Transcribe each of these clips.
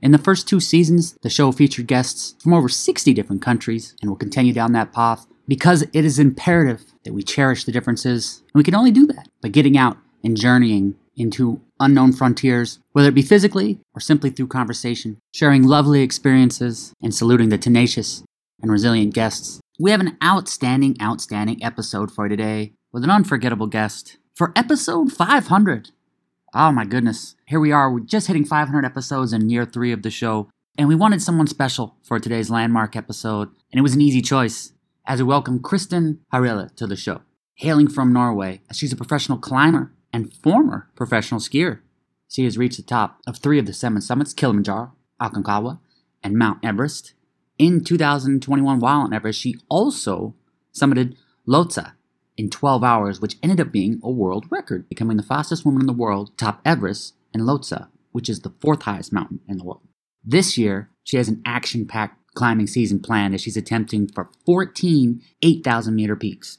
In the first two seasons, the show featured guests from over 60 different countries and will continue down that path because it is imperative that we cherish the differences. And we can only do that by getting out and journeying into unknown frontiers, whether it be physically or simply through conversation, sharing lovely experiences and saluting the tenacious and resilient guests. We have an outstanding, outstanding episode for today with an unforgettable guest for episode 500. Oh my goodness. Here we are. We're just hitting 500 episodes in year three of the show. And we wanted someone special for today's landmark episode. And it was an easy choice as we welcome Kristin Harila to the show. Hailing from Norway, she's a professional climber and former professional skier. She has reached the top of three of the seven summits Kilimanjaro, Aconcagua, and Mount Everest. In 2021, while on Everest, she also summited Lhotse in 12 hours, which ended up being a world record, becoming the fastest woman in the world to top Everest and Lhotse, which is the fourth highest mountain in the world. This year, she has an action packed climbing season planned as she's attempting for 14 8,000 meter peaks.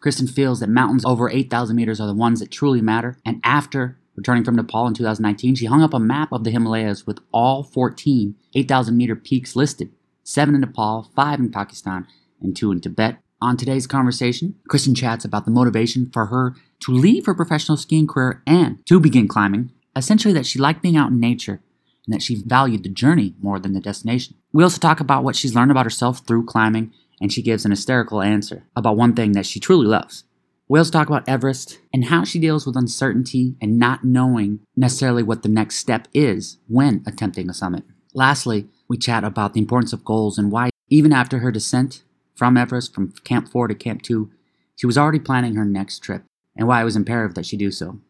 Kristin feels that mountains over 8,000 meters are the ones that truly matter, and after returning from Nepal in 2019, she hung up a map of the Himalayas with all 14 8,000 meter peaks listed seven in Nepal, five in Pakistan, and two in Tibet. On today's conversation, Kristin chats about the motivation for her to leave her professional skiing career and to begin climbing. Essentially, that she liked being out in nature and that she valued the journey more than the destination. We also talk about what she's learned about herself through climbing, and she gives an hysterical answer about one thing that she truly loves. We also talk about Everest and how she deals with uncertainty and not knowing necessarily what the next step is when attempting a summit. Lastly, we chat about the importance of goals and why, even after her descent, from Everest, from Camp 4 to Camp 2, she was already planning her next trip and why it was imperative that she do so.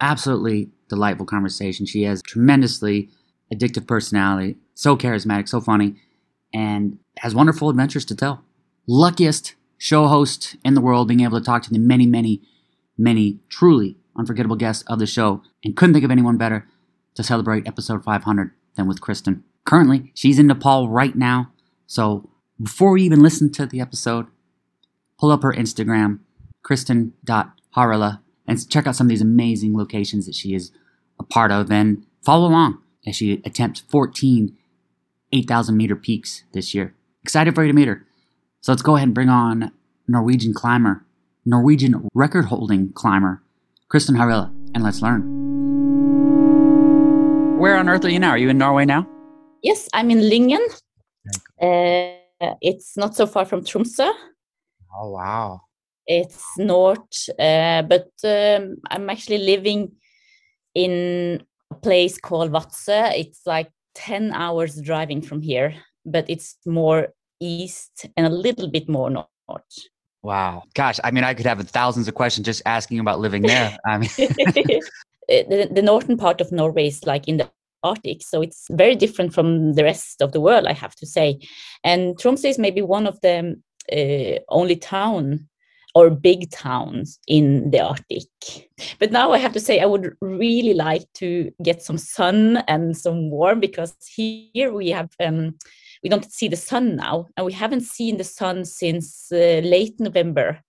Absolutely delightful conversation. She has tremendously addictive personality, so charismatic, so funny, and has wonderful adventures to tell. Luckiest show host in the world, being able to talk to the many, many, many truly unforgettable guests of the show, and couldn't think of anyone better to celebrate episode 500 than with Kristin. Currently, she's in Nepal right now, so before we even listen to the episode, pull up her Instagram, kristin.harila, and check out some of these amazing locations that she is a part of and follow along as she attempts 14 8,000 meter peaks this year. Excited for you to meet her. So let's go ahead and bring on Norwegian climber, Norwegian record holding climber, Kristin Harila, and let's learn. Where on earth are you now? Are you in Norway now? Yes, I'm in Lyngen. Uh, uh, it's not so far from Tromsø. Oh, wow. It's north, uh, but um, I'm actually living in a place called Vadsø. It's like 10 hours driving from here, but it's more east and a little bit more north. Wow. Gosh, I mean, I could have thousands of questions just asking about living there. I mean, the, the northern part of Norway is like in the Arctic. So it's very different from the rest of the world, I have to say. And Tromsø is maybe one of the uh, only town or big towns in the Arctic. But now I have to say, I would really like to get some sun and some warm because here we have. Um, we don't see the sun now, and we haven't seen the sun since uh, late November.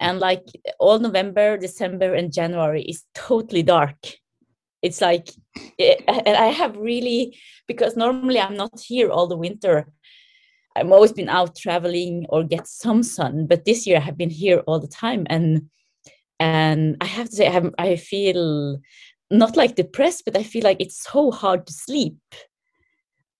And like all November, December, and January is totally dark it's like eh, and i have really because normally i'm not here all the winter. I've always been out traveling or get some sun but this year i have been here all the time. And and i have to say i, I feel not like depressed but i feel like it's so hard to sleep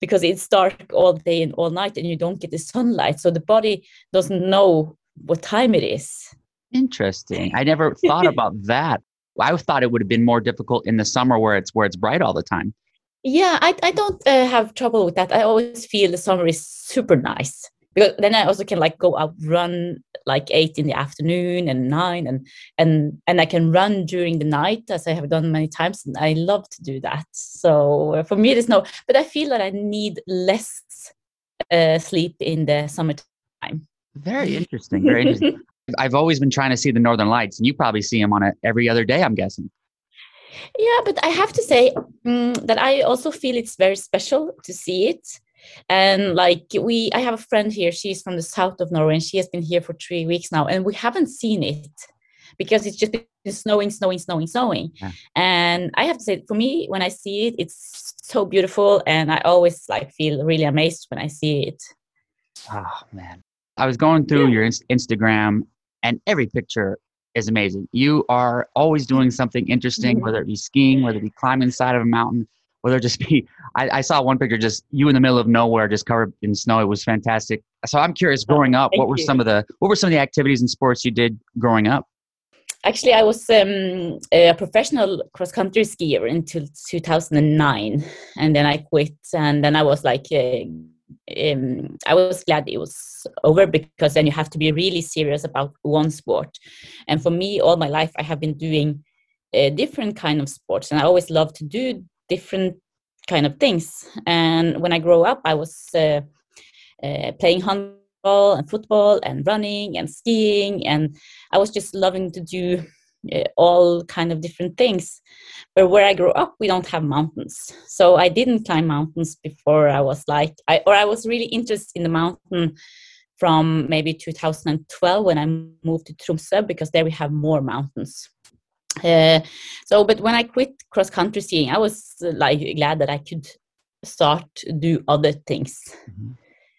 because it's dark all day and all night and you don't get the sunlight. So the body doesn't know what time it is. Interesting. I never thought about that I thought it would have been more difficult in the summer where it's where it's bright all the time. Yeah, I I don't uh, have trouble with that. I always feel the summer is super nice because then I also can like go out run like eight in the afternoon and nine and and and I can run during the night as I have done many times and I love to do that. So uh, for me there's no but I feel that I need less uh, sleep in the summertime. Very interesting. Very interesting. I've always been trying to see the northern lights and you probably see them on it every other day I'm guessing. Yeah, but I have to say um, that I also feel it's very special to see it and like we i have a friend here she's from the south of norway and she has been here for three weeks now and we haven't seen it because it's just been snowing snowing snowing snowing yeah. and i have to say for me when i see it it's so beautiful and i always like feel really amazed when i see it oh man i was going through yeah. your instagram and every picture is amazing you are always doing something interesting mm-hmm. whether it be skiing whether it be climbing the side of a mountain whether it just be I, I, saw one picture just you in the middle of nowhere just covered in snow it was fantastic so i'm curious oh, growing up what were you. some of the what were some of the activities and sports you did growing up actually i was um, a professional cross country skier until 2009 and then i quit and then i was like uh, um, I was glad it was over because then you have to be really serious about one sport. And for me, all my life, I have been doing a different kind of sports, and I always love to do different kind of things. And when I grew up, I was uh, uh, playing handball and football and running and skiing, and I was just loving to do uh, all kind of different things. But where I grew up, we don't have mountains, so I didn't climb mountains before I was like, I or I was really interested in the mountain from maybe 2012 when I moved to Tromsø because there we have more mountains. Uh, so, but when I quit cross country skiing, I was uh, like glad that I could start to do other things. Mm-hmm.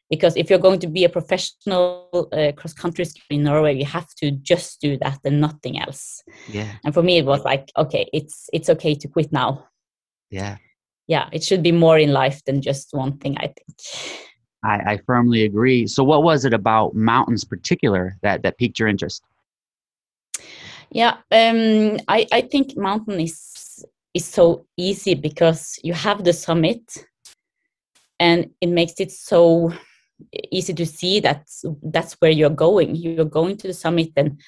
Because if you're going to be a professional uh, cross country skier in Norway, you have to just do that and nothing else. Yeah. And for me, it was like, okay, it's it's okay to quit now. Yeah. Yeah, it should be more in life than just one thing. I think. I, I firmly agree. So, what was it about mountains, particular, that that piqued your interest? Yeah, um, I I think mountain is is so easy because you have the summit, and it makes it so easy to see that that's where you're going. You're going to the summit, and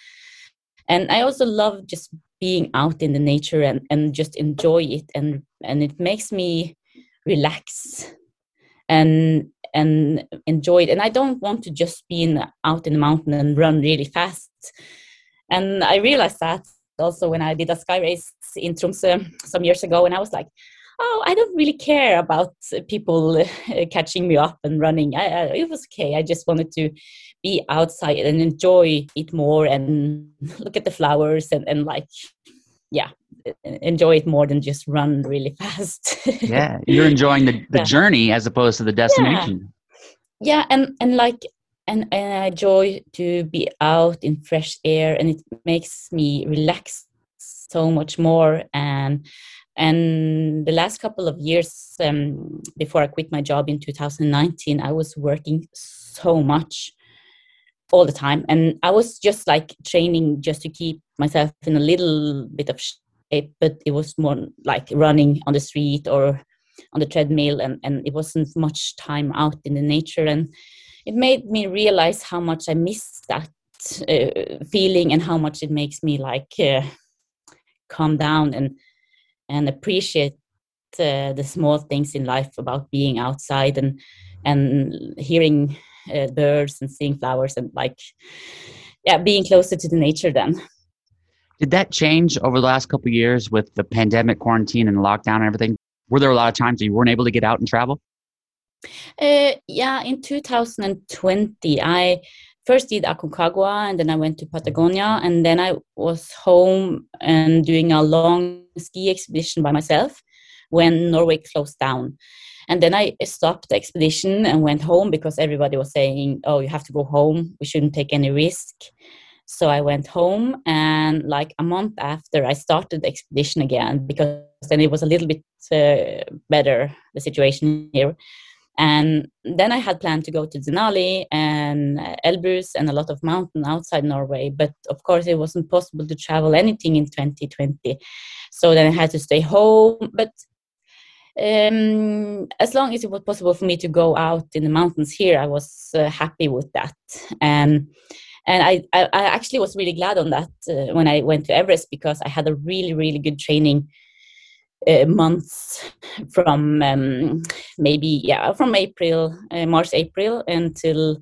and I also love just being out in the nature and and just enjoy it, and and it makes me relax and and enjoy it. And I don't want to just be in, out in the mountain and run really fast and I realized that also when I did a sky race in Tromsø some years ago, and I was like, oh, I don't really care about people uh, catching me up and running. I, I, it was okay. I just wanted to be outside and enjoy it more and look at the flowers and, and like, yeah, enjoy it more than just run really fast. yeah, you're enjoying the, the yeah. journey as opposed to the destination. Yeah. yeah, and and like and, and I enjoy to be out in fresh air and it makes me relax so much more and and the last couple of years um, before I quit my job in 2019 I was working so much all the time. And I was just like training just to keep myself in a little bit of shape but it was more like running on the street or on the treadmill and, and it wasn't much time out in the nature. And it made me realize how much I miss that uh, feeling and how much it makes me like uh, calm down and and appreciate uh, the small things in life about being outside and and hearing uh, birds and seeing flowers and like yeah being closer to the nature then. Did that change over the last couple years with the pandemic quarantine and lockdown and everything? Were there a lot of times you weren't able to get out and travel? Uh, yeah, in 2020, I first did Aconcagua and then I went to Patagonia and then I was home and doing a long ski expedition by myself when Norway closed down. And then I stopped the expedition and went home because everybody was saying, oh, you have to go home. We shouldn't take any risk. So I went home, and like a month after, I started the expedition again because then it was a little bit uh, better, the situation here. And then I had planned to go to Denali and Elbrus and a lot of mountain outside Norway, but of course it wasn't possible to travel anything in 2020. So then I had to stay home. But um, as long as it was possible for me to go out in the mountains here, I was uh, happy with that. And and I, I, I, actually was really glad on that uh, when I went to Everest because I had a really really good training uh, months from um, maybe yeah from April uh, March April until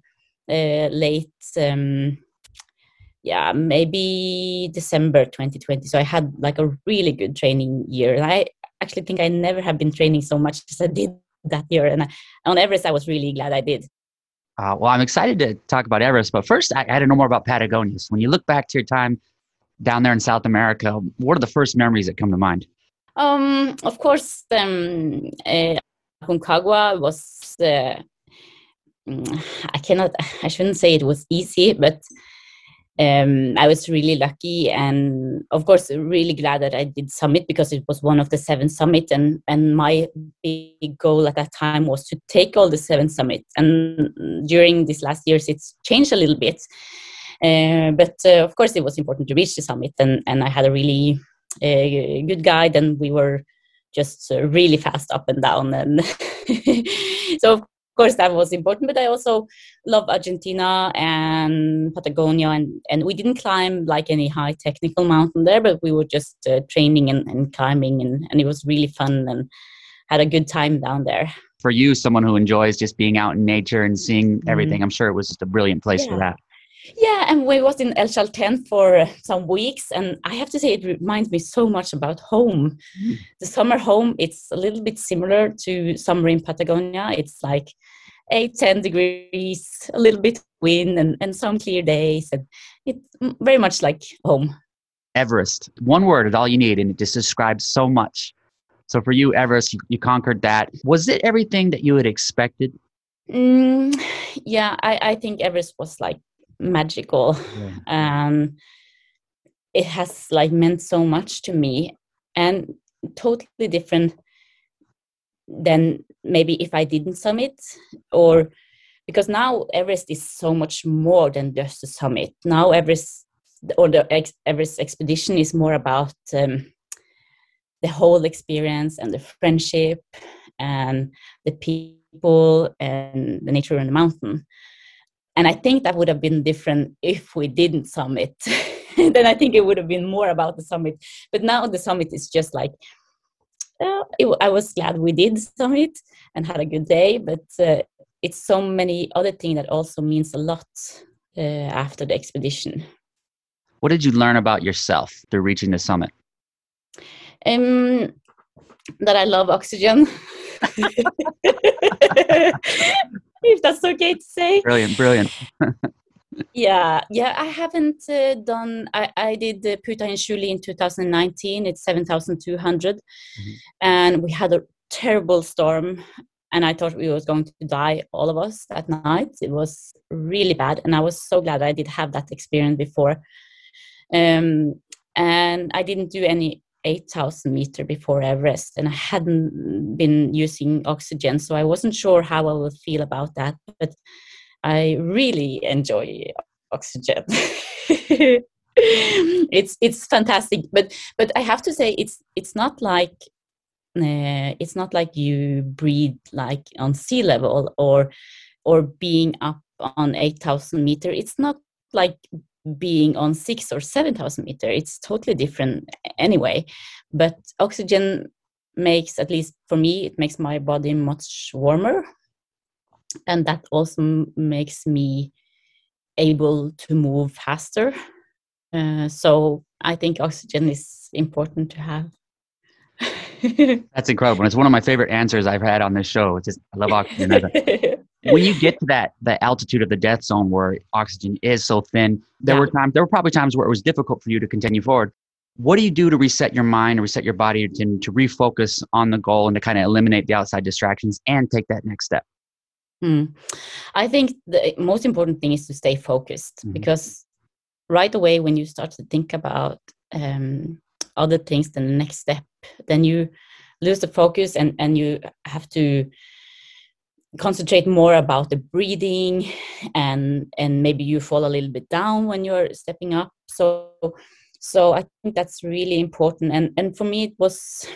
uh, late um, yeah maybe December 2020. So I had like a really good training year. And I actually think I never have been training so much as I did that year. And I, on Everest, I was really glad I did. Uh, well, I'm excited to talk about Everest, but first, I, had to know more about Patagonia. So when you look back to your time down there in South America, what are the first memories that come to mind? Um, of course, um, uh, Aconcagua was. Uh, I cannot. I shouldn't say it was easy, but um, I was really lucky and of course really glad that I did summit because it was one of the seven summit and and my big goal at that time was to take all the seven summits and during these last years it's changed a little bit uh, but uh, of course it was important to reach the summit and and I had a really uh, good guide and we were just uh, really fast up and down and so of course that was important but i also love argentina and patagonia and, and we didn't climb like any high technical mountain there but we were just uh, training and, and climbing and, and it was really fun and had a good time down there for you someone who enjoys just being out in nature and seeing mm-hmm. everything mm-hmm. i'm sure it was just a brilliant place yeah. for that yeah, and we was in El Chalten for some weeks, and I have to say it reminds me so much about home. Mm. The summer home, it's a little bit similar to summer in Patagonia. It's like eight, 10 degrees, a little bit wind, and, and some clear days. And it's very much like home. Everest, one word is all you need, and it just describes so much. So for you, Everest, you, you conquered that. Was it everything that you had expected? Mm, yeah, I, I think Everest was like magical. Yeah. Um, it has like meant so much to me and totally different than maybe if I didn't summit or because now Everest is so much more than just a summit. Now Everest or the Everest expedition is more about um, the whole experience and the friendship and the people and the nature on the mountain. And I think that would have been different if we didn't summit. then I think it would have been more about the summit. But now the summit is just like uh, it, I was glad we did summit and had a good day, but uh, it's so many other things that also means a lot uh, after the expedition. What did you learn about yourself through reaching the summit? Um, that I love oxygen. if that's okay to say. Brilliant, brilliant. yeah yeah i haven't uh, done i i did the Putha Hiunchuli in 2019 it's 7200 mm-hmm. and we had a terrible storm and i thought we was going to die all of us that night it was really bad and i was so glad i did have that experience before um and i didn't do any 8000 meter before everest and i hadn't been using oxygen so i wasn't sure how i would feel about that but I really enjoy oxygen. it's it's fantastic, but but I have to say it's it's not like uh, it's not like you breathe like on sea level or or being up on 8000 meter it's not like being on 6 or 7000 meter it's totally different anyway. But oxygen makes at least for me it makes my body much warmer. And that also makes me able to move faster. Uh, so i think oxygen is important to have. That's incredible. It's one of my favorite answers i've had on this show. It's just i love oxygen when you get to that the altitude of the death zone where oxygen is so thin there yeah. were times there were probably times where it was difficult for you to continue forward what do you do to reset your mind or reset your body to, to refocus on the goal and to kind of eliminate the outside distractions and take that next step Mm. I think the most important thing is to stay focused mm. because right away when you start to think about um, other things than the next step, then you lose the focus and, and you have to concentrate more about the breathing and and maybe you fall a little bit down when you're stepping up so so i think that's really important and and for me it was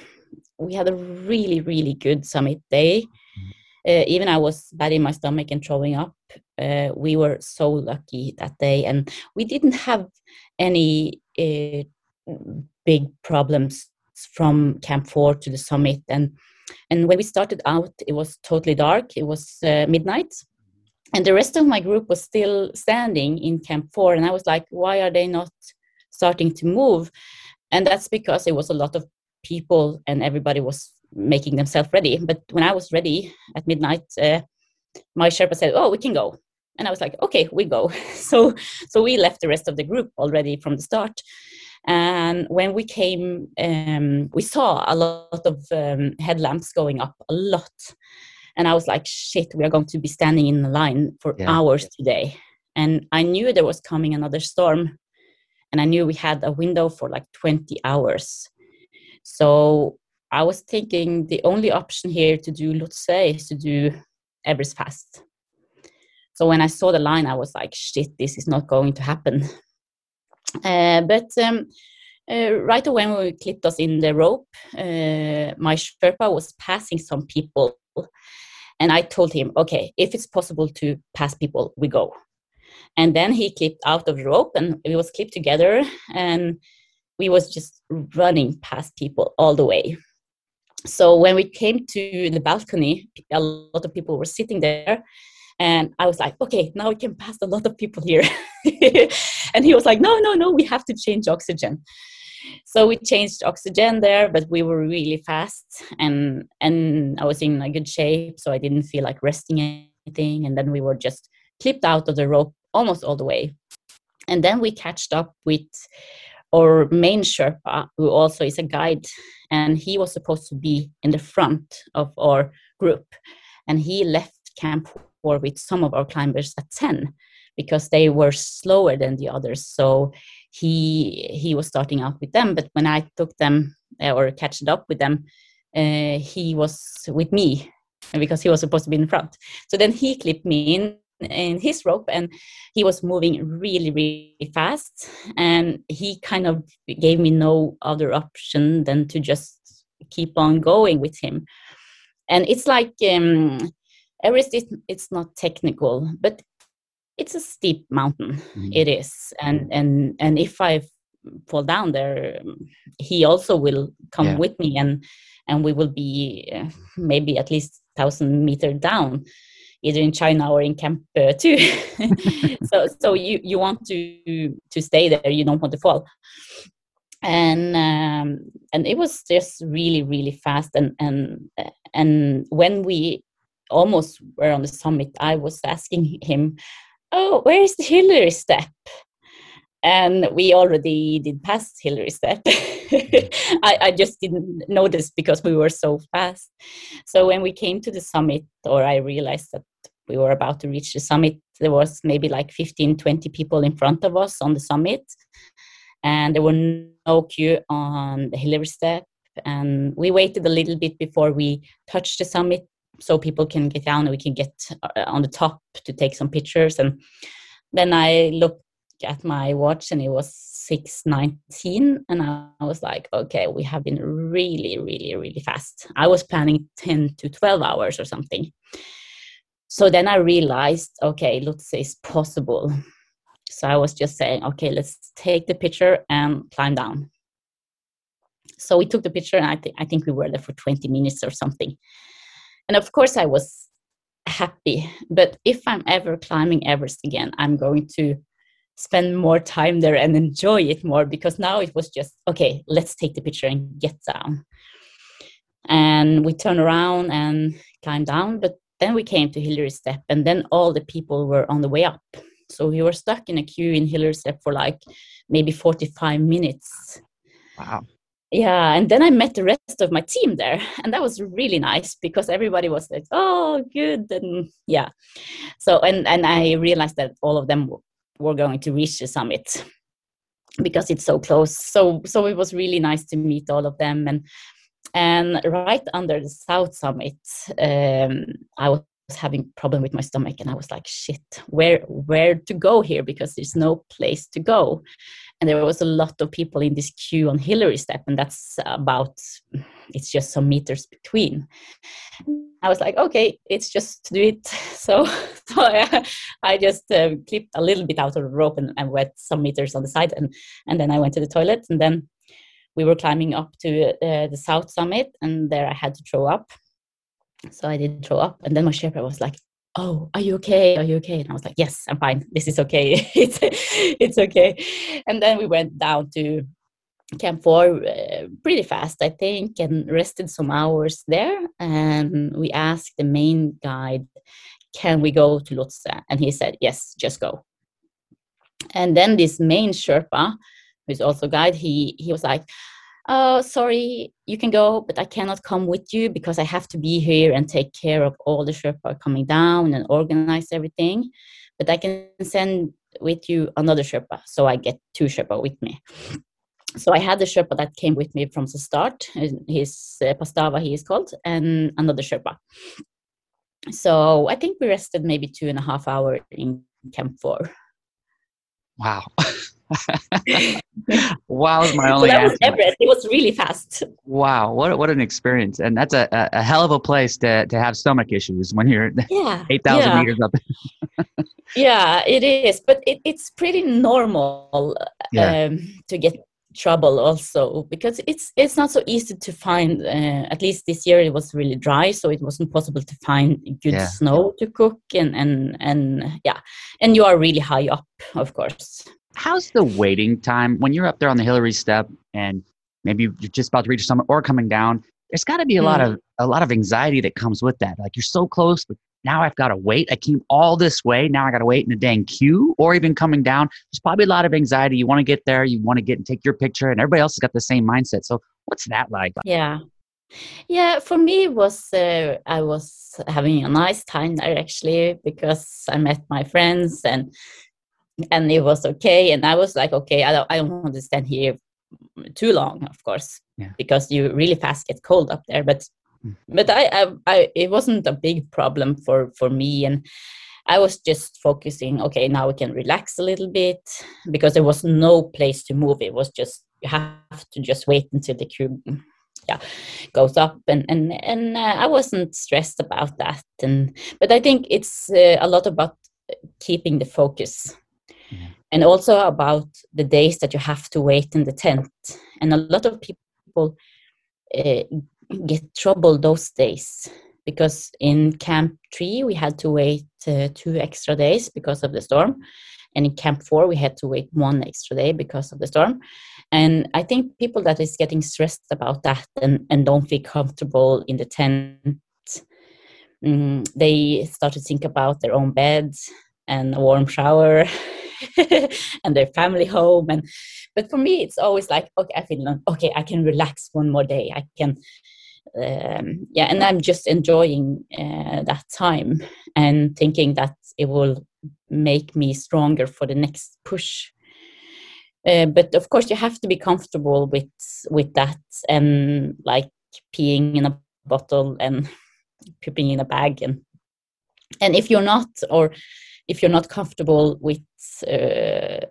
we had a really really good summit day. Mm-hmm. Uh, even I was bad in my stomach and throwing up. Uh, we were so lucky that day, and we didn't have any uh, big problems from Camp Four to the summit. And and when we started out, it was totally dark. It was uh, midnight, and the rest of my group was still standing in Camp Four. And I was like, why are they not starting to move? And that's because it was a lot of people, and everybody was making themselves ready. But when I was ready at midnight, uh, my Sherpa said, "Oh, we can go," and I was like, "Okay, we go." so, so we left the rest of the group already from the start. And when we came, um, we saw a lot of um, headlamps going up, a lot. And I was like, "Shit, we are going to be standing in the line for yeah. hours today." And I knew there was coming another storm, and I knew we had a window for like 20 hours. So I was thinking the only option here to do Lhotse is to do Everest fast. So when I saw the line, I was like, shit, this is not going to happen. Uh, but um, uh, right away when we clipped us in the rope, uh, my Sherpa was passing some people. And I told him, okay, if it's possible to pass people, we go. And then he clipped out of the rope and we was clipped together and we was just running past people all the way so when we came to the balcony a lot of people were sitting there and i was like okay now we can pass a lot of people here. And he was like no no no we have to change oxygen. So we changed oxygen there but we were really fast and and i was in a good shape so i didn't feel like resting anything. And then we were just clipped out of the rope almost all the way. And then we catched up with our main Sherpa, who also is a guide, and he was supposed to be in the front of our group. And he left Camp 4 with some of our climbers at 10 because they were slower than the others. So he he was starting out with them. But when I took them uh, or catched up with them, uh, he was with me because he was supposed to be in front. So then he clipped me in in his rope and he was moving really really fast and he kind of gave me no other option than to just keep on going with him and it's like um everest is it's not technical but it's a steep mountain mm-hmm. it is and and and if i fall down there he also will come yeah. with me and and we will be uh, maybe at least 1000 meter down either in China or in Camp uh, Two. so so you you want to to stay there. You don't want to fall. And um, and it was just really really fast. And and and when we almost were on the summit, I was asking him, "Oh, where is the Hillary step?" and we already did pass Hillary step. Mm-hmm. I, I, just didn't notice because we were so fast. So when we came to the summit, or I realized that we were about to reach the summit, there was maybe like 15, 20 people in front of us on the summit. And there were no queue on the Hillary step. And we waited a little bit before we touched the summit so people can get down and we can get uh, on the top to take some pictures. And then I looked at my watch and it was 619 and I was like okay we have been really really really fast I was planning 10 to 12 hours or something so then I realized, okay, Lhotse is possible. So I was just saying, okay, let's take the picture and climb down. So we took the picture, and I, th- I think we were there for 20 minutes or something. And of course, I was happy. But if I'm ever climbing Everest again, I'm going to spend more time there and enjoy it more because now it was just, okay, let's take the picture and get down. And we turn around and climb down. But then we came to Hillary Step, and then all the people were on the way up. So we were stuck in a queue in Hillary Step for like maybe 45 minutes. Wow. Yeah, and then I met the rest of my team there, and that was really nice because everybody was like, "Oh, good," and yeah. So and and I realized that all of them were going to reach the summit because it's so close. So so it was really nice to meet all of them, and and right under the south summit um, i was having problem with my stomach and i was like shit where where to go here because there's no place to go and there was a lot of people in this queue on hillary step and that's about it's just some meters between. I was like, okay, it's just to do it. So, so I, I just uh, clipped a little bit out of the rope and, and went some meters on the side, and and then I went to the toilet, and then we were climbing up to uh, the south summit, and there I had to throw up. So I did throw up, and then my Sherpa was like, "Oh, are you okay? Are you okay?" And I was like, "Yes, I'm fine. This is okay. it's it's okay." And then we went down to Camp 4 uh, pretty fast, I think, and rested some hours there. And we asked the main guide, Can we go to Lhotse? And he said, Yes, just go. And then this main Sherpa, who's also guide, he, he was like, Oh, sorry, you can go, but I cannot come with you because I have to be here and take care of all the Sherpa coming down and organize everything. But I can send with you another Sherpa, so I get two Sherpa with me so I had the Sherpa that came with me from the start. His uh, Pastava, he is called, and another Sherpa. So I think we rested maybe two and a half hour in Camp Four. Wow. wow is my only. So that was Everest. It was really fast. Wow, what what an experience, and that's a, a, a hell of a place to to have stomach issues when you're yeah eight thousand yeah. meters up. yeah, it is, but it, it's pretty normal yeah. um, to get trouble also because it's it's not so easy to find uh, at least this year it was really dry so it wasn't possible to find good yeah. snow to cook and and and yeah and you are really high up of course how's the waiting time when you're up there on the hillary step and maybe you're just about to reach summit or coming down there's got to be a mm. lot of a lot of anxiety that comes with that like you're so close but now I've got to wait. I came all this way. Now I got to wait in a dang queue or even coming down. There's probably a lot of anxiety. You want to get there. You want to get and take your picture, and everybody else has got the same mindset. So, what's that like? Yeah. Yeah, for me, it was uh, I was having a nice time there actually because I met my friends and and it was okay. And I was like, okay, I don't I don't want to stand here too long, of course, yeah. because you really fast get cold up there. But but I, I, I, it wasn't a big problem for for me and i was just focusing okay now we can relax a little bit because there was no place to move it was just you have to just wait until the queue yeah goes up and and and uh, i wasn't stressed about that and but i think it's uh, a lot about keeping the focus and also about the days that you have to wait in the tent. And a lot of people uh, get trouble those days because in camp 3 we had to wait uh, two extra days because of the storm. And in camp 4 we had to wait one extra day because of the storm. And i think people that is getting stressed about that and, and don't feel comfortable in the tent um, they start to think about their own beds and a warm shower and their family home. And but for me it's always like okay i feel okay i can relax one more day. I can um, yeah, and I'm just enjoying uh, that time and thinking that it will make me stronger for the next push. Uh, but of course, you have to be comfortable with with that and like peeing in a bottle and pooping in a bag and and if you're not or if you're not comfortable with uh,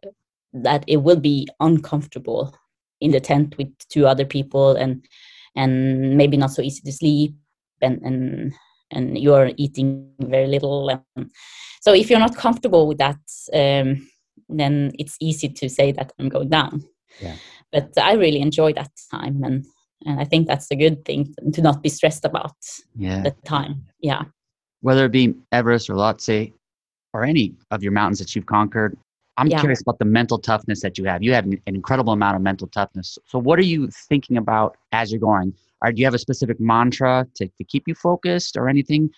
that it will be uncomfortable in the tent with two other people and and maybe not so easy to sleep and and and you're eating very little and so if you're not comfortable with that um, then it's easy to say that i'm going down yeah. but i really enjoy that time and and i think that's a good thing to not be stressed about yeah. the time yeah whether it be everest or lhotse or any of your mountains that you've conquered I'm yeah. curious about the mental toughness that you have. You have an, incredible amount of mental toughness. So, what are you thinking about as you're going? Or do you have a specific mantra to, to keep you focused or anything?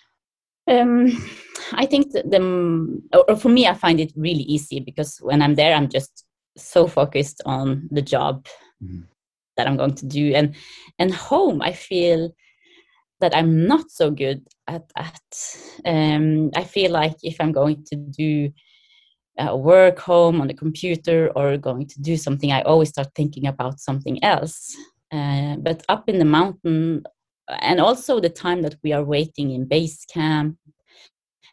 Um, I think the, or for me, I find it really easy because when I'm there, I'm just so focused on the job mm-hmm. that I'm going to do, and and home, I feel that I'm not so good at that. Um, I feel like if I'm going to do uh, work home on the computer or going to do something, I always start thinking about something else. Uh, but up in the mountain, and also the time that we are waiting in base camp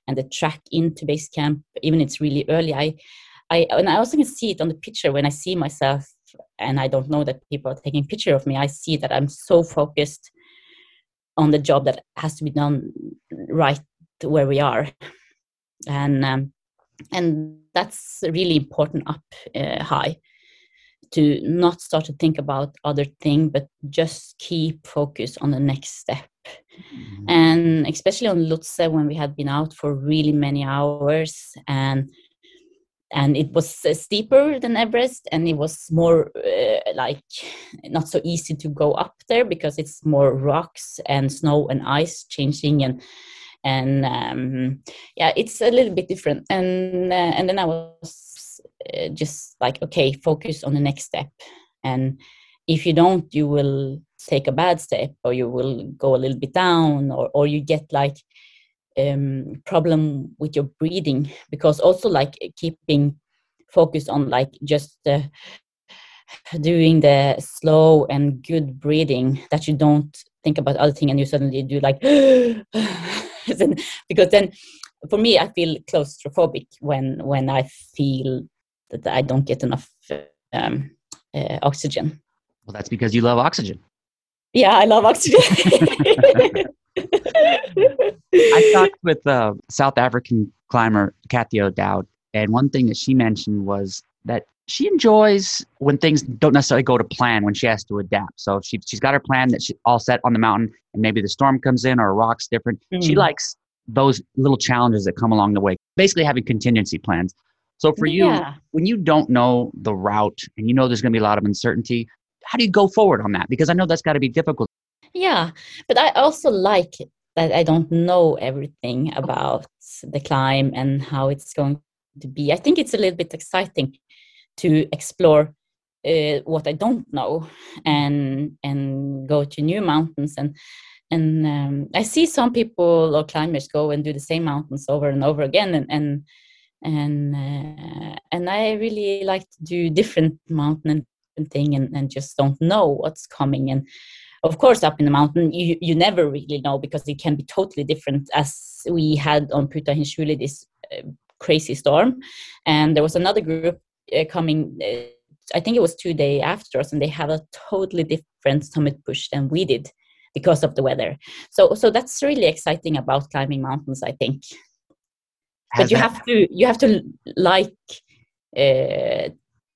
and the track into base camp, even it's really early, I, I, and I also can see it on the picture when I see myself and I don't know that people are taking picture of me. I see that I'm so focused on the job that has to be done right where we are and um, and that's really important up uh, high to not start to think about other thing but just keep focus on the next step mm-hmm. and especially on Lhotse when we had been out for really many hours and and it was uh, steeper than Everest and it was more uh, like not so easy to go up there because it's more rocks and snow and ice changing and and um, yeah it's a little bit different. And uh, and then I was uh, just like okay focus on the next step. And if you don't you will take a bad step or you will go a little bit down or or you get like um, problem with your breathing because also like keeping focus on like just uh, doing the slow and good breathing that you don't think about other thing and you suddenly do like because then for me i feel claustrophobic when when i feel that i don't get enough um, uh, oxygen. Well that's because you love oxygen. Yeah i love oxygen I talked with a South African climber, Cathy O'Dowd, and one thing that she mentioned was that she enjoys when things don't necessarily go to plan when she has to adapt. So she, she's got her plan that she all set on the mountain and maybe the storm comes in or a rock's different. Mm. She likes those little challenges that come along the way, basically having contingency plans. So for you, when you don't know the route and you know there's going to be a lot of uncertainty, how do you go forward on that? Because I know that's got to be difficult. Yeah, but I also like that I don't know everything about the climb and how it's going to be. I think it's a little bit exciting to explore uh, what I don't know and and go to new mountains. And and um, I see some people or climbers go and do the same mountains over and over again and and and uh, and I really like to do different mountain and thing and, and just don't know what's coming. And of course up in the mountain you you never really know because it can be totally different as we had on Putha Hiunchuli this uh, crazy storm. And there was another group uh, coming uh, i think it was two days after us and they have a totally different summit push than we did because of the weather. So so that's really exciting about climbing mountains i think. Has but you that... have to you have to like uh,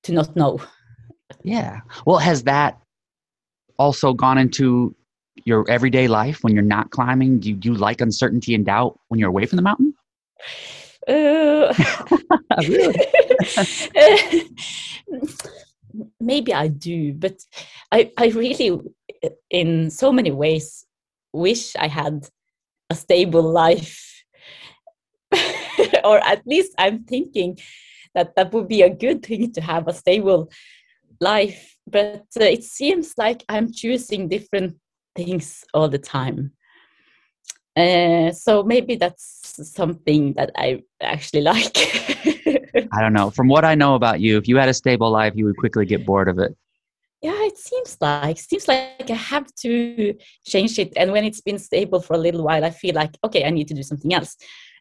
to not know. Yeah. Well has that also gone into your everyday life when you're not climbing? Do you, do you like uncertainty and doubt when you're away from the mountain? Uh, maybe I do, but I, I really, in so many ways, wish I had a stable life. or at least I'm thinking that that would be a good thing to have a stable life but uh, it seems like i'm choosing different things all the time. Uh, so maybe that's something that i actually like. I don't know. From what i know about you if you had a stable life you would quickly get bored of it. Yeah it seems like seems like i have to change it. And when it's been stable for a little while i feel like okay i need to do something else.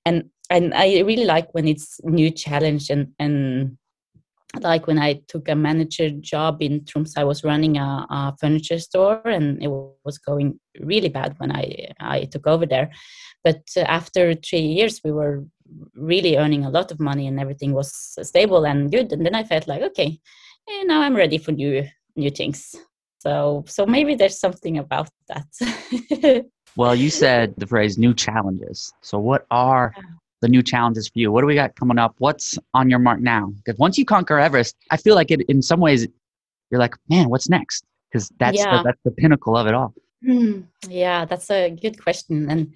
And and i really like when it's new challenge and and like when I took a manager job in Tromsø, I was running a, a, furniture store, and it was going really bad when I I took over there. But uh, after three years, we were really earning a lot of money, and everything was stable and good. And then I felt like, okay, eh, now I'm ready for new new things. So so maybe there's something about that. well, you said the phrase "new challenges." So what are the new challenges for you? What do we got coming up? What's on your mark now? Because once you conquer Everest, I feel like it in some ways you're like, man, what's next? Because that's yeah. the, that's the pinnacle of it all. Mm, yeah, that's a good question. And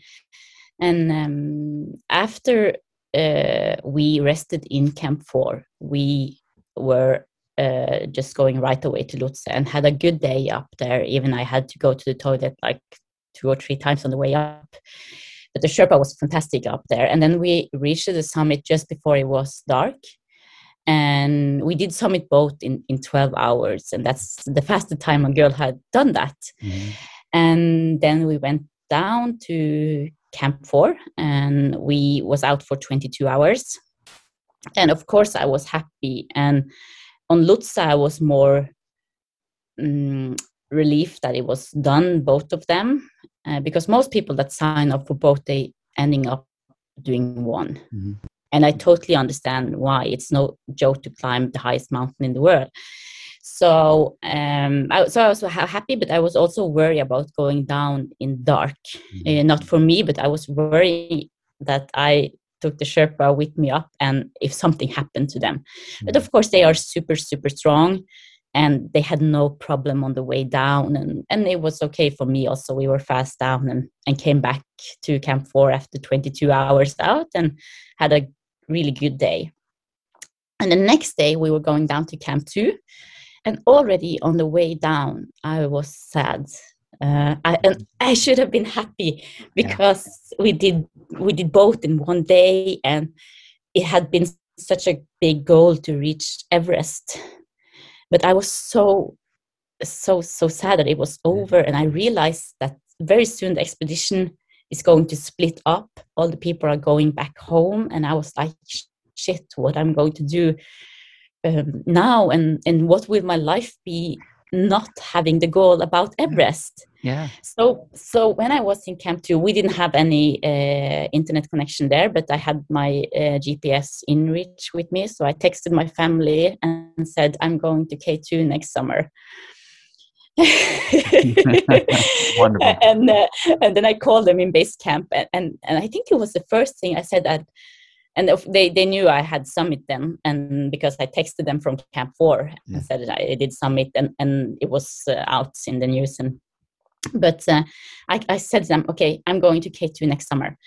and um, after uh, we rested in Camp Four, we were uh, just going right away to Lhotse and had a good day up there. Even I had to go to the toilet like two or three times on the way up but the Sherpa was fantastic up there. And then we reached the summit just before it was dark. And we did summit both in, in 12 hours. And that's the fastest time a girl had done that. Mm-hmm. And then we went down to Camp 4 and we was out for 22 hours. And of course, I was happy. And on Lhotse, I was more um, relief that it was done, both of them. Uh, because most people that sign up for both they ending up doing one. Mhm. And I totally understand why. It's no joke to climb the highest mountain in the world. So, um, I, so I was happy, but I was also worried about going down in dark. Uh, not for me, but I was worried that I took the Sherpa with me up, and if something happened to them. But of course, they are super, super strong, and they had no problem on the way down, and and it was okay for me. Also, we were fast down and and came back to Camp Four after 22 hours out, and had a really good day. And the next day, we were going down to Camp Two, and already on the way down, I was sad. Uh, I, and I should have been happy because we did we did both in one day, and it had been such a big goal to reach Everest. But I was so so so sad that it was over, and I realized that very soon the expedition is going to split up. All the people are going back home, and I was like, shit, what I'm going to do um, now, and and what will my life be not having the goal about Everest? Yeah. So, so when I was in Camp Two, we didn't have any uh, internet connection there, but I had my uh, GPS InReach with me. So I texted my family and said, "I'm going to K two next summer." Wonderful. And uh, and then I called them in base camp, and, and and I think it was the first thing I said that. And they, they knew I had summit then, and because I texted them from Camp Four Yeah. and said that I did summit, and, and it was uh, out in the news, and but uh, I, I said to them, okay, I'm going to K2 next summer.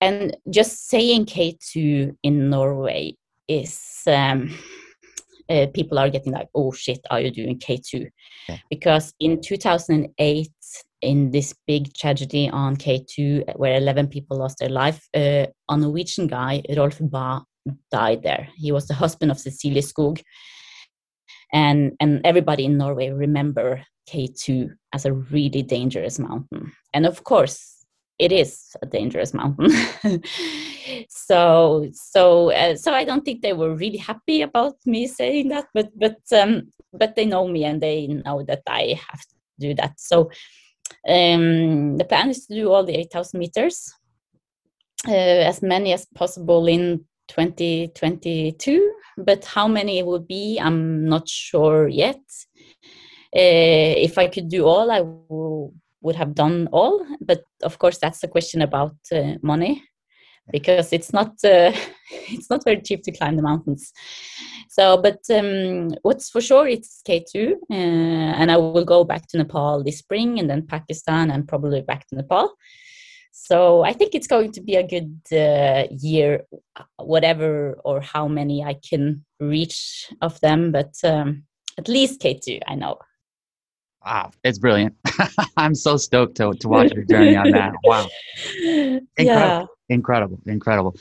And just saying K2 in Norway is um, uh, people are getting like, oh shit, are you doing K2? Yeah. Because in 2008, in this big tragedy on K2, where 11 people lost their life, uh, a Norwegian guy, Rolf Bae, died there. He was the husband of Cecilie Skog. And, and everybody in Norway remember K2 as a really dangerous mountain. And of course, it is a dangerous mountain. so so uh, so I don't think they were really happy about me saying that, but but um, but they know me and they know that I have do that. So um, the plan is to do all the 8,000 meters, uh, as many as possible in 2022. But how many it will be, I'm not sure yet. Uh, if I could do all, I would have done all. But of course, that's a question about uh, money, because it's not uh, it's not very cheap to climb the mountains. So, but um, what's for sure, it's K2, uh, and I will go back to Nepal this spring, and then Pakistan, and probably back to Nepal. So I think it's going to be a good uh, year, whatever or how many I can reach of them, but um, at least K2, I know. Wow, it's brilliant. I'm so stoked to, to watch your journey on that. Wow. Yeah. Incredible, incredible.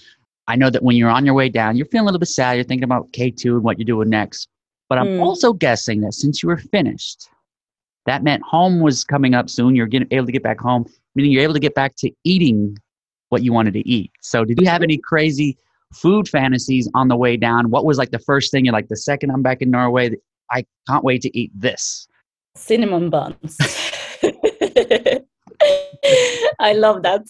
I know that when you're on your way down, you're feeling a little bit sad. You're thinking about K2 and what you're doing next. But I'm Mm. also guessing that since you were finished, that meant home was coming up soon. You're getting, able to get back home, meaning you're able to get back to eating what you wanted to eat. So, did you have any crazy food fantasies on the way down? What was like the first thing you're like, the second I'm back in Norway, I can't wait to eat this? Cinnamon buns. I love that.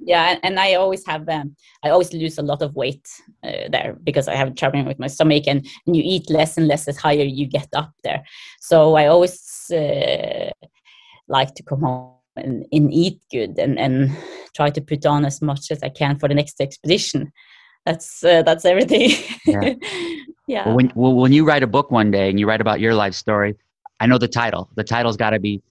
yeah, and I always have um, I always lose a lot of weight uh, there because I have trouble with my stomach, and, and you eat less and less as higher you get up there. So I always uh, like to come home and, and eat good and, and try to put on as much as I can for the next expedition. That's uh, that's everything. Yeah. yeah. Well, when, well, when you write a book one day and you write about your life story, I know the title. The title's got to be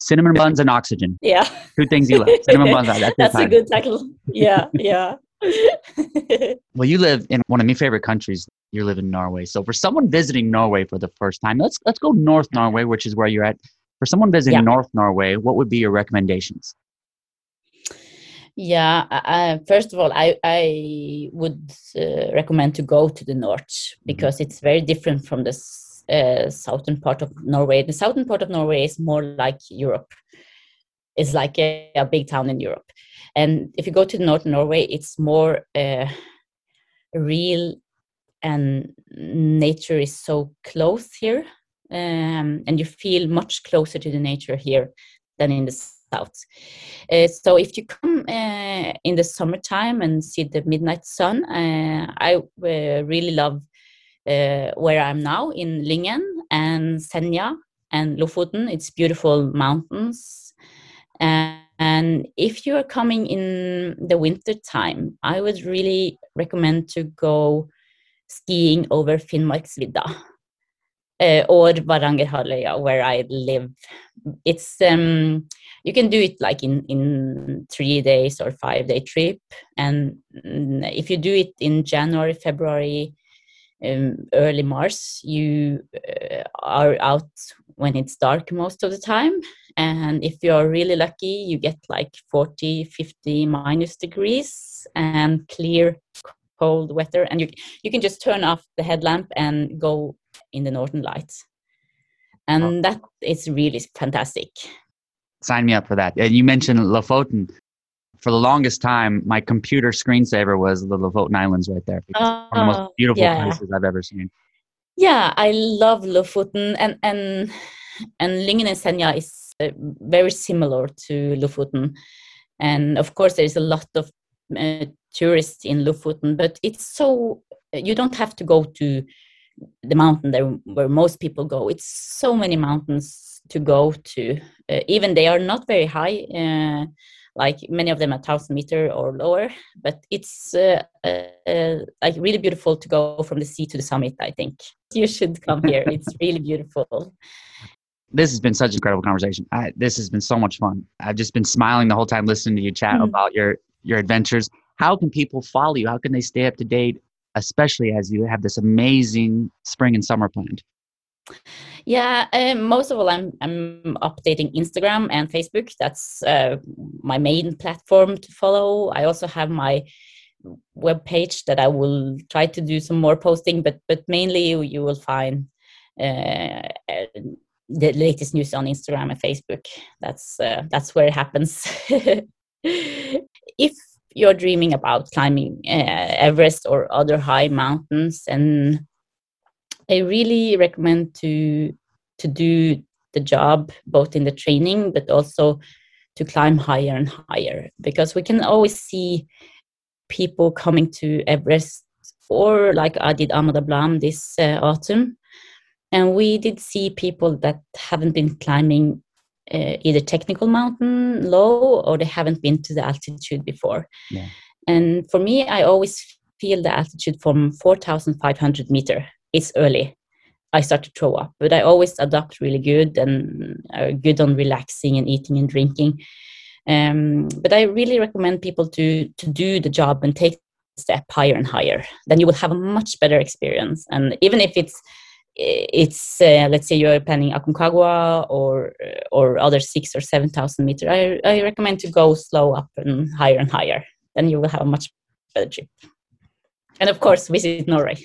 Cinnamon Buns and Oxygen. yeah. Two things you love. Cinnamon buns. That's, That's a good title. Yeah, yeah. Well, you live in one of my favorite countries. You live in Norway. So for someone visiting Norway for the first time, let's let's go North Norway, which is where you're at. For someone visiting Yeah. North Norway, what would be your recommendations? yeah. Uh, first of all, I I would uh, recommend to go to the north because it's very different from the uh, southern part of Norway. The southern part of Norway is more like Europe. It's like a, a big town in Europe, and if you go to the north Norway, it's more uh, real, and nature is so close here, um, and you feel much closer to the nature here than in the south. Uh, so if you come uh, in the summertime and see the midnight sun, uh, I uh, really love uh, where I'm now in Lyngen and Senja and Lofoten. It's beautiful mountains. And, and if you are coming in the winter time, I would really recommend to go skiing over Finnmarksvidda uh, or Varangerhalvøya, where I live. It's um, you can do it like in in three days or five day trip, and mm, if you do it in January, February, um, early March, you uh, are out when it's dark most of the time. And if you're really lucky, you get like 40, 50 minus degrees and clear cold weather. And you you can just turn off the headlamp and go in the northern lights and that is really fantastic. Sign me up for that. And you mentioned lofoten for the longest time my computer screensaver was the lofoten islands right there because uh, one of the most oh, beautiful yeah. places i've ever seen yeah i love lofoten and and and lyngen and senja is uh, very similar to lofoten and of course there is a lot of uh, tourists in Lofoten, but it's so you don't have to go to the mountain there where most people go. It's so many mountains to go to. Uh, even they are not very high, uh, like many of them a thousand meter or lower. But it's uh, uh, like really beautiful to go from the sea to the summit. I think you should come here. it's really beautiful. This has been such an incredible conversation. I, this has been so much fun. I've just been smiling the whole time listening to you chat mm. about your your adventures how can people follow you? How can they stay up to date, especially as you have this amazing spring and summer planned? Yeah, um, most of all, I'm I'm updating Instagram and Facebook. That's uh, my main platform to follow. I also have my web page that I will try to do some more posting, but but mainly you will find uh, the latest news on Instagram and Facebook. That's uh, that's where it happens. if you're dreaming about climbing uh, Everest or other high mountains, and I really recommend to to do the job both in the training but also to climb higher and higher because we can always see people coming to Everest or like I did Ama Dablam this uh, autumn and we did see people that haven't been climbing uh, either technical mountain low or they haven't been to the altitude before. Yeah. And for me, I always feel the altitude from 4,500 meter. It's early. I start to throw up, but I always adapt really good and are good on relaxing and eating and drinking. Um, but I really recommend people to to do the job and take step higher and higher. Then you will have a much better experience. And even if it's it's uh, let's say you're planning Aconcagua or or other six or seven thousand meter. I, I recommend to go slow up and higher and higher. Then you will have a much better trip. And of course, visit Norway.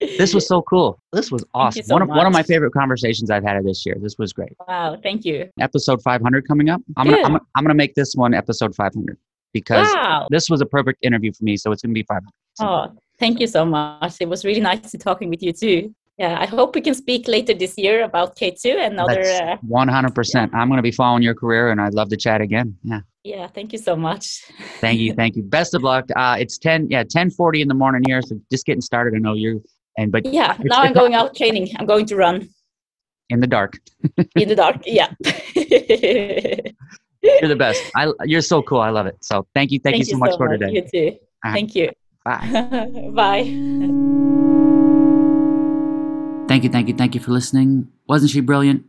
This was so cool. This was awesome. So one of much. one of my favorite conversations I've had this year. This was great. Wow, thank you. Episode 500 coming up. I'm gonna, I'm, I'm, gonna make this one episode 500 because wow. this was a perfect interview for me. So it's gonna be 500. Oh, Thank you so much. It was really nice to talking with you too. Yeah, I hope we can speak later this year about K2 and other. Uh, one hundred percent. I'm going to be following your career, and I'd love to chat again. Yeah. Yeah. Thank you so much. thank you. Thank you. Best of luck. Uh, it's ten. Yeah, ten forty in the morning here. So just getting started. I know you're. And but yeah, now I'm going out training. I'm going to run. In the dark. in the dark. Yeah. you're the best. I. You're so cool. I love it. So thank you. Thank, thank you so you much so for much. today. You too. Uh-huh. Thank you. Bye. Bye. Thank you, thank you, thank you for listening. Wasn't she brilliant?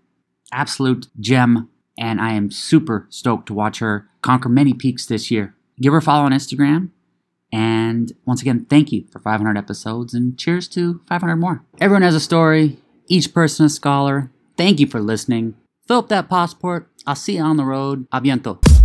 Absolute gem. And I am super stoked to watch her conquer many peaks this year. Give her a follow on Instagram. And once again, thank you for 500 episodes and cheers to 500 more. Everyone has a story, each person a scholar. Thank you for listening. Fill up that passport. I'll see you on the road. Aviento.